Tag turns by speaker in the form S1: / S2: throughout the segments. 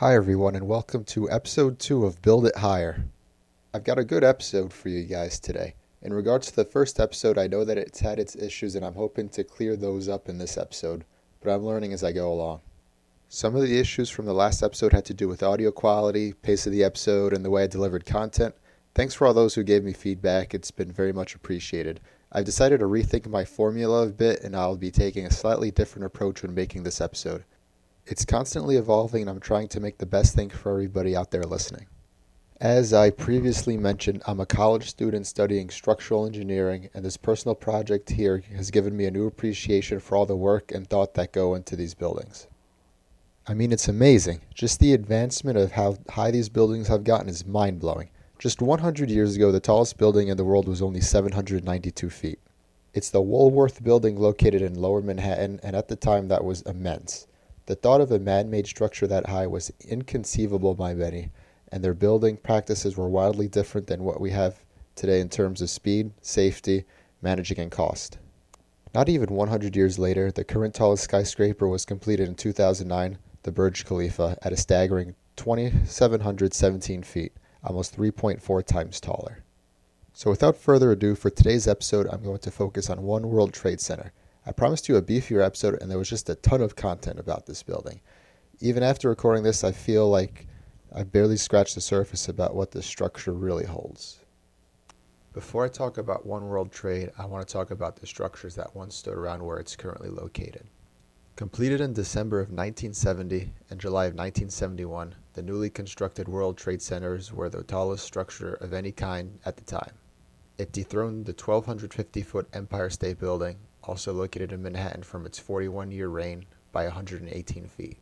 S1: Hi, everyone, and welcome to episode two of Build It Higher. I've got a good episode for you guys today. In regards to the first episode, I know that it's had its issues, and I'm hoping to clear those up in this episode, but I'm learning as I go along. Some of the issues from the last episode had to do with audio quality, pace of the episode, and the way I delivered content. Thanks for all those who gave me feedback, it's been very much appreciated. I've decided to rethink my formula a bit, and I'll be taking a slightly different approach when making this episode. It's constantly evolving, and I'm trying to make the best thing for everybody out there listening. As I previously mentioned, I'm a college student studying structural engineering, and this personal project here has given me a new appreciation for all the work and thought that go into these buildings. I mean, it's amazing. Just the advancement of how high these buildings have gotten is mind blowing. Just 100 years ago, the tallest building in the world was only 792 feet. It's the Woolworth Building located in lower Manhattan, and at the time that was immense. The thought of a man made structure that high was inconceivable by many, and their building practices were wildly different than what we have today in terms of speed, safety, managing, and cost. Not even 100 years later, the current tallest skyscraper was completed in 2009, the Burj Khalifa, at a staggering 2,717 feet, almost 3.4 times taller. So, without further ado, for today's episode, I'm going to focus on One World Trade Center, I promised you a beefier episode, and there was just a ton of content about this building. Even after recording this, I feel like I've barely scratched the surface about what this structure really holds. Before I talk about One World Trade, I want to talk about the structures that once stood around where it's currently located. Completed in December of 1970 and July of 1971, the newly constructed World Trade Centers were the tallest structure of any kind at the time. It dethroned the 1,250 foot Empire State Building also located in Manhattan from its 41 year reign by 118 feet.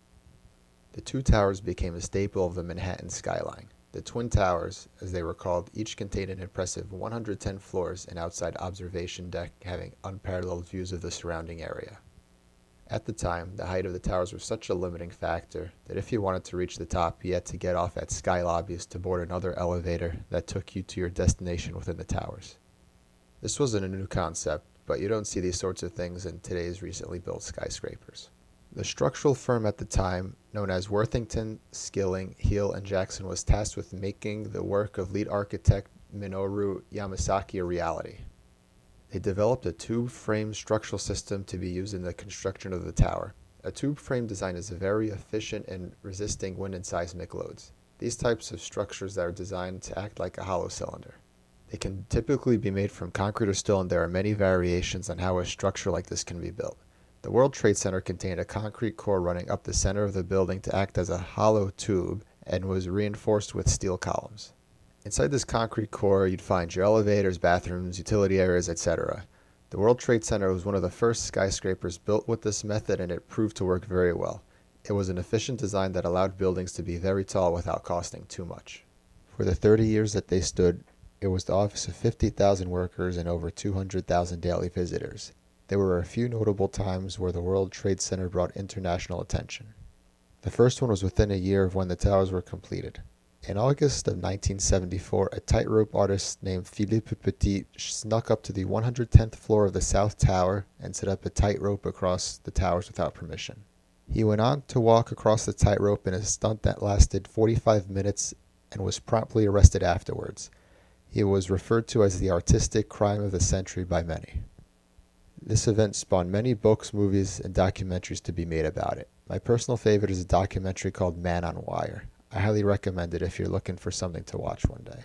S1: The two towers became a staple of the Manhattan skyline. The Twin Towers, as they were called, each contained an impressive 110 floors and outside observation deck having unparalleled views of the surrounding area. At the time, the height of the towers was such a limiting factor that if you wanted to reach the top, you had to get off at sky lobbies to board another elevator that took you to your destination within the towers. This wasn't a new concept, but you don't see these sorts of things in today's recently built skyscrapers. The structural firm at the time, known as Worthington, Skilling, Helle, and Jackson, was tasked with making the work of lead architect Minoru Yamasaki a reality. They developed a tube frame structural system to be used in the construction of the tower. A tube frame design is very efficient in resisting wind and seismic loads. These types of structures are designed to act like a hollow cylinder. It can typically be made from concrete or steel, and there are many variations on how a structure like this can be built. The World Trade Center contained a concrete core running up the center of the building to act as a hollow tube and was reinforced with steel columns. Inside this concrete core, you'd find your elevators, bathrooms, utility areas, etc. The World Trade Center was one of the first skyscrapers built with this method, and it proved to work very well. It was an efficient design that allowed buildings to be very tall without costing too much. For the 30 years that they stood, it was the office of 50,000 workers and over 200,000 daily visitors. There were a few notable times where the World Trade Center brought international attention. The first one was within a year of when the towers were completed. In August of 1974, a tightrope artist named Philippe Petit snuck up to the 110th floor of the South Tower and set up a tightrope across the towers without permission. He went on to walk across the tightrope in a stunt that lasted 45 minutes and was promptly arrested afterwards. He was referred to as the artistic crime of the century by many. This event spawned many books, movies, and documentaries to be made about it. My personal favorite is a documentary called Man on Wire. I highly recommend it if you're looking for something to watch one day.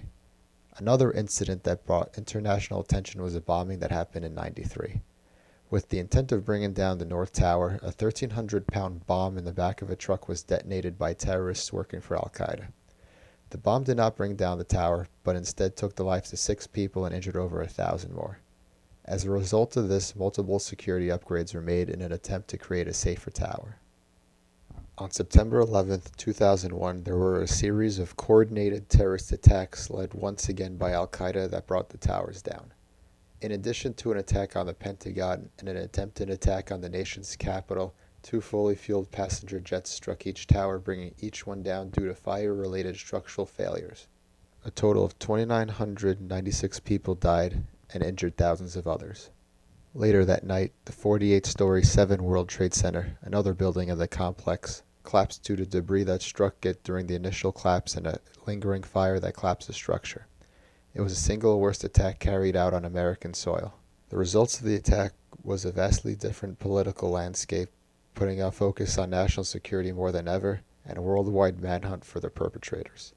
S1: Another incident that brought international attention was a bombing that happened in 93. With the intent of bringing down the North Tower, a 1,300 pound bomb in the back of a truck was detonated by terrorists working for Al Qaeda. The bomb did not bring down the tower, but instead took the lives of six people and injured over a thousand more. As a result of this, multiple security upgrades were made in an attempt to create a safer tower. On September 11, 2001, there were a series of coordinated terrorist attacks led once again by Al Qaeda that brought the towers down. In addition to an attack on the Pentagon and an attempted attack on the nation's capital, Two fully fueled passenger jets struck each tower, bringing each one down due to fire related structural failures. A total of 2,996 people died and injured thousands of others. Later that night, the 48 story 7 World Trade Center, another building of the complex, collapsed due to debris that struck it during the initial collapse and a lingering fire that collapsed the structure. It was the single worst attack carried out on American soil. The results of the attack was a vastly different political landscape, putting our focus on national security more than ever and a worldwide manhunt for the perpetrators.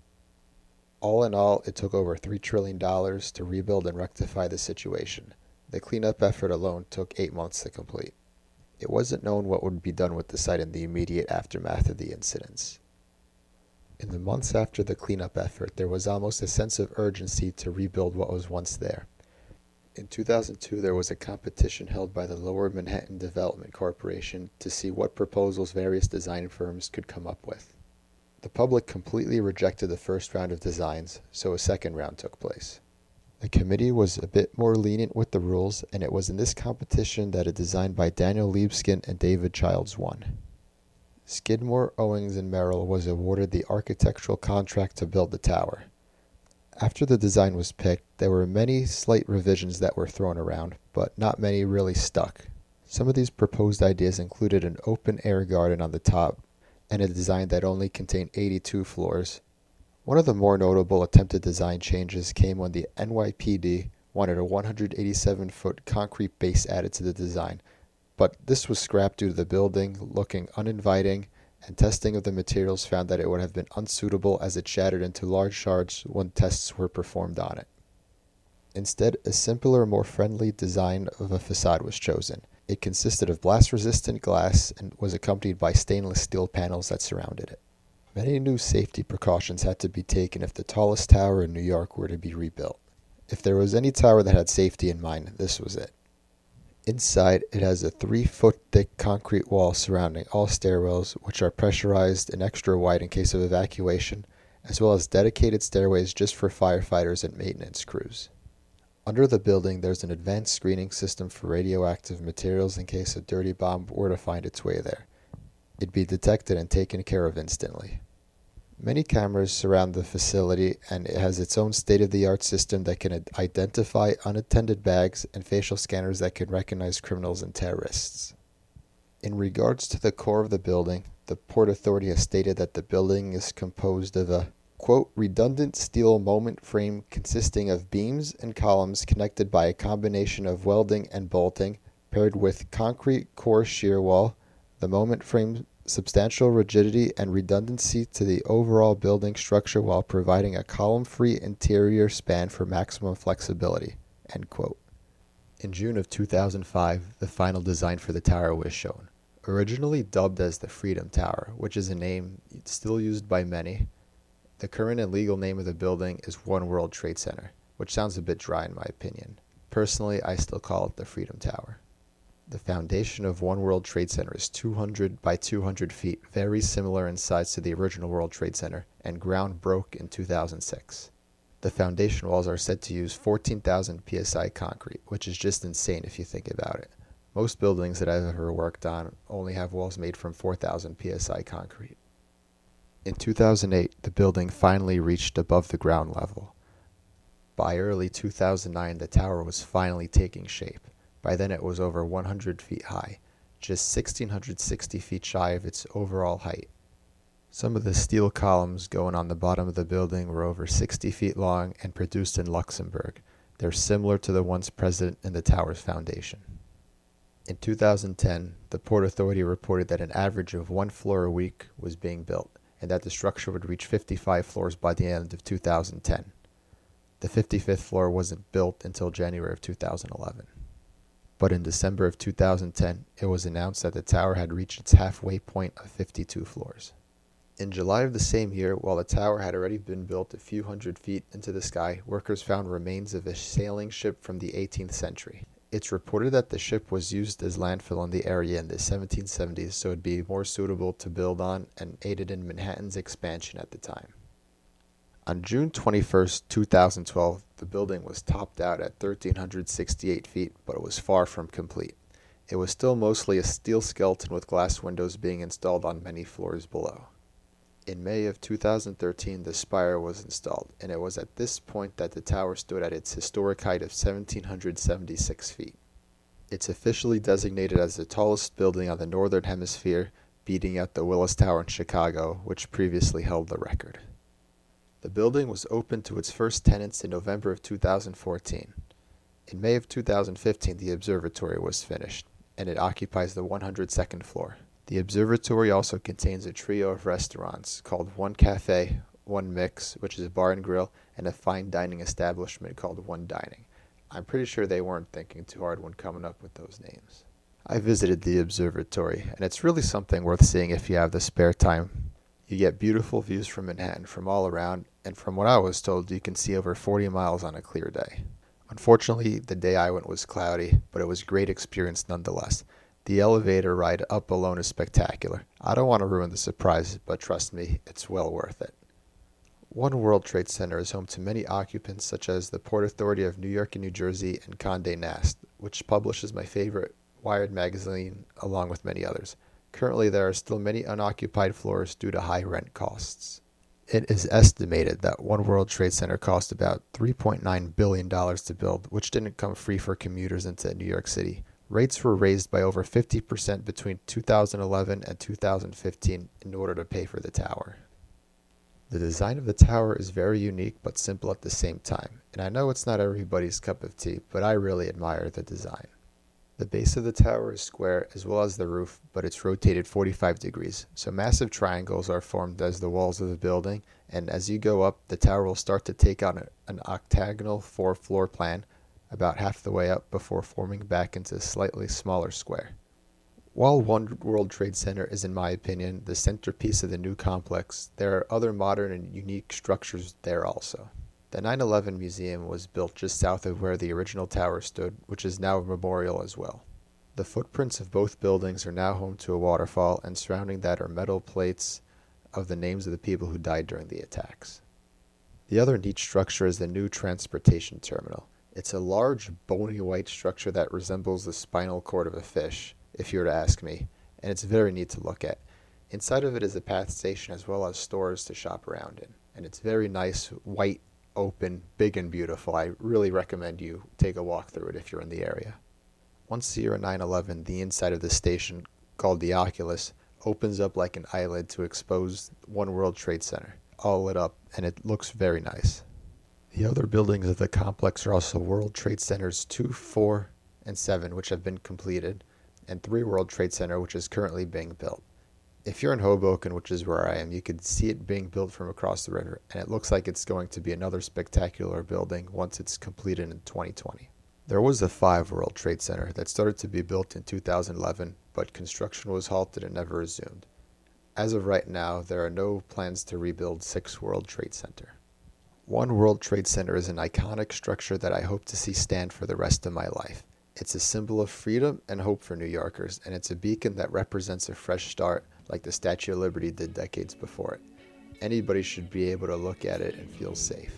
S1: All in all, it took over $3 trillion to rebuild and rectify the situation. The cleanup effort alone took eight months to complete. It wasn't known what would be done with the site in the immediate aftermath of the incidents. In the months after the cleanup effort, there was almost a sense of urgency to rebuild what was once there. In 2002, there was a competition held by the Lower Manhattan Development Corporation to see what proposals various design firms could come up with. The public completely rejected the first round of designs, so a second round took place. The committee was a bit more lenient with the rules, and it was in this competition that a design by Daniel Libeskind and David Childs won. Skidmore, Owings, and Merrill was awarded the architectural contract to build the tower. After the design was picked, there were many slight revisions that were thrown around, but not many really stuck. Some of these proposed ideas included an open air garden on the top, and a design that only contained 82 floors. One of the more notable attempted design changes came when the NYPD wanted a 187 foot concrete base added to the design, but this was scrapped due to the building looking uninviting and testing of the materials found that it would have been unsuitable as it shattered into large shards when tests were performed on it. Instead, a simpler, more friendly design of a facade was chosen. It consisted of blast-resistant glass and was accompanied by stainless steel panels that surrounded it. Many new safety precautions had to be taken if the tallest tower in New York were to be rebuilt. If there was any tower that had safety in mind, this was it. Inside, it has a three foot thick concrete wall surrounding all stairwells, which are pressurized and extra wide in case of evacuation, as well as dedicated stairways just for firefighters and maintenance crews. Under the building, there's an advanced screening system for radioactive materials in case a dirty bomb were to find its way there. It'd be detected and taken care of instantly. Many cameras surround the facility, and it has its own state of the art system that can identify unattended bags and facial scanners that can recognize criminals and terrorists. In regards to the core of the building, the Port Authority has stated that the building is composed of a quote, redundant steel moment frame consisting of beams and columns connected by a combination of welding and bolting, paired with concrete core shear wall. The moment frame substantial rigidity and redundancy to the overall building structure while providing a column-free interior span for maximum flexibility. In June of 2005, the final design for the tower was shown. Originally dubbed as the Freedom Tower, which is a name still used by many, the current and legal name of the building is One World Trade Center, which sounds a bit dry in my opinion. Personally, I still call it the Freedom Tower. The foundation of One World Trade Center is 200 by 200 feet, very similar in size to the original World Trade Center, and ground broke in 2006. The foundation walls are said to use 14,000 psi concrete, which is just insane if you think about it. Most buildings that I've ever worked on only have walls made from 4,000 psi concrete. In 2008, the building finally reached above the ground level. By early 2009, the tower was finally taking shape. By then, it was over 100 feet high, just 1,660 feet shy of its overall height. Some of the steel columns going on the bottom of the building were over 60 feet long and produced in Luxembourg. They're similar to the ones present in the tower's foundation. In 2010, the Port Authority reported that an average of one floor a week was being built and that the structure would reach 55 floors by the end of 2010. The 55th floor wasn't built until January of 2011. But in December of 2010, it was announced that the tower had reached its halfway point of 52 floors. In July of the same year, while the tower had already been built a few hundred feet into the sky, workers found remains of a sailing ship from the 18th century. It's reported that the ship was used as landfill in the area in the 1770s, so it'd be more suitable to build on and aided in Manhattan's expansion at the time. On June 21, 2012, the building was topped out at 1,368 feet, but it was far from complete. It was still mostly a steel skeleton with glass windows being installed on many floors below. In May of 2013, the spire was installed, and it was at this point that the tower stood at its historic height of 1,776 feet. It's officially designated as the tallest building on the Northern Hemisphere beating out the Willis Tower in Chicago, which previously held the record. The building was opened to its first tenants in November of 2014. In May of 2015, the observatory was finished, and it occupies the 102nd floor. The observatory also contains a trio of restaurants called One Cafe, One Mix, which is a bar and grill, and a fine dining establishment called One Dining. I'm pretty sure they weren't thinking too hard when coming up with those names. I visited the observatory, and it's really something worth seeing if you have the spare time. You get beautiful views from Manhattan from all around, and from what I was told, you can see over 40 miles on a clear day. Unfortunately, the day I went was cloudy, but it was a great experience nonetheless. The elevator ride up alone is spectacular. I don't want to ruin the surprise, but trust me, it's well worth it. One World Trade Center is home to many occupants such as the Port Authority of New York and New Jersey and Condé Nast, which publishes my favorite Wired magazine, along with many others. Currently, there are still many unoccupied floors due to high rent costs. It is estimated that One World Trade Center cost about $3.9 billion to build, which didn't come free for commuters into New York City. Rates were raised by over 50% between 2011 and 2015 in order to pay for the tower. The design of the tower is very unique but simple at the same time, and I know it's not everybody's cup of tea, but I really admire the design. The base of the tower is square as well as the roof, but it's rotated 45 degrees, so massive triangles are formed as the walls of the building, and as you go up, the tower will start to take on an octagonal four floor plan about half the way up before forming back into a slightly smaller square. While One World Trade Center is, in my opinion, the centerpiece of the new complex, there are other modern and unique structures there also. The 9 11 Museum was built just south of where the original tower stood, which is now a memorial as well. The footprints of both buildings are now home to a waterfall, and surrounding that are metal plates of the names of the people who died during the attacks. The other neat structure is the new transportation terminal. It's a large, bony white structure that resembles the spinal cord of a fish, if you were to ask me, and it's very neat to look at. Inside of it is a PATH station as well as stores to shop around in, and it's very nice, white, open, big and beautiful. I really recommend you take a walk through it if you're in the area. Once you're at 911, the inside of the station, called the Oculus, opens up like an eyelid to expose One World Trade Center, all lit up, and it looks very nice. The other buildings of the complex are also World Trade Centers 2, 4, and 7, which have been completed, and 3 World Trade Center, which is currently being built if you're in Hoboken, which is where I am, you could see it being built from across the river, and it looks like it's going to be another spectacular building once it's completed in 2020. There was a five World Trade Center that started to be built in 2011, but construction was halted and never resumed. As of right now, there are no plans to rebuild six World Trade Center. One World Trade Center is an iconic structure that I hope to see stand for the rest of my life. It's a symbol of freedom and hope for New Yorkers, and it's a beacon that represents a fresh start like the Statue of Liberty did decades before it. Anybody should be able to look at it and feel safe.